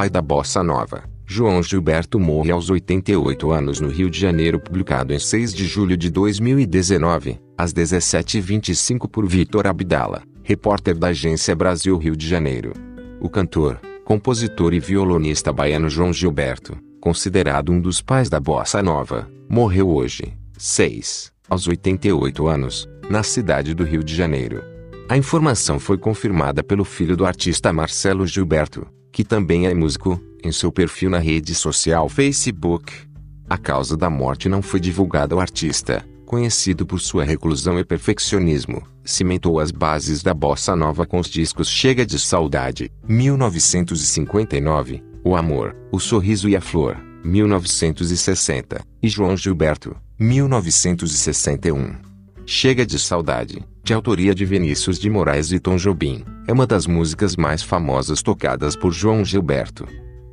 pai da bossa nova, João Gilberto morre aos 88 anos no Rio de Janeiro, publicado em 6 de julho de 2019, às 17h25 por Vitor Abdala, repórter da Agência Brasil Rio de Janeiro. O cantor, compositor e violonista baiano João Gilberto, considerado um dos pais da bossa nova, morreu hoje, 6, aos 88 anos, na cidade do Rio de Janeiro. A informação foi confirmada pelo filho do artista Marcelo Gilberto, que também é músico, em seu perfil na rede social Facebook. A causa da morte não foi divulgada ao artista, conhecido por sua reclusão e perfeccionismo, cimentou as bases da bossa nova com os discos Chega de Saudade, 1959, O Amor, O Sorriso e a Flor, 1960, e João Gilberto, 1961. Chega de Saudade, de autoria de Vinícius de Moraes e Tom Jobim, é uma das músicas mais famosas tocadas por João Gilberto.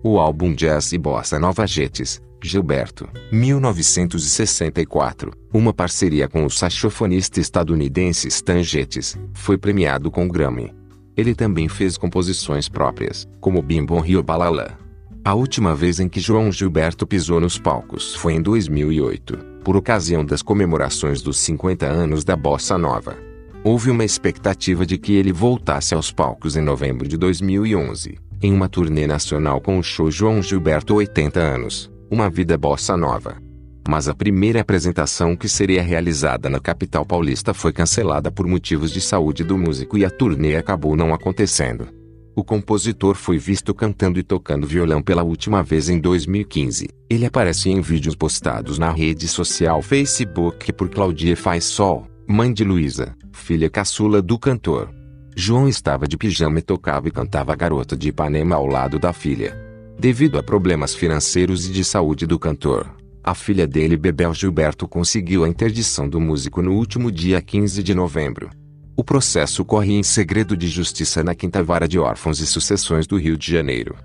O álbum Jazz e Bossa Nova Jetes, Gilberto, 1964, uma parceria com o saxofonista estadunidense Stan Getz, foi premiado com Grammy. Ele também fez composições próprias, como Bim Bom Rio Balala. A última vez em que João Gilberto pisou nos palcos foi em 2008, por ocasião das comemorações dos 50 anos da Bossa Nova. Houve uma expectativa de que ele voltasse aos palcos em novembro de 2011, em uma turnê nacional com o show João Gilberto 80 anos, Uma Vida Bossa Nova. Mas a primeira apresentação que seria realizada na capital paulista foi cancelada por motivos de saúde do músico e a turnê acabou não acontecendo. O compositor foi visto cantando e tocando violão pela última vez em 2015. Ele aparece em vídeos postados na rede social Facebook por Claudia Faz Sol, mãe de Luísa, filha caçula do cantor. João estava de pijama e tocava e cantava Garota de Ipanema ao lado da filha. Devido a problemas financeiros e de saúde do cantor, a filha dele, Bebel Gilberto, conseguiu a interdição do músico no último dia 15 de novembro. O processo corre em segredo de justiça na Quinta Vara de Órfãos e Sucessões do Rio de Janeiro.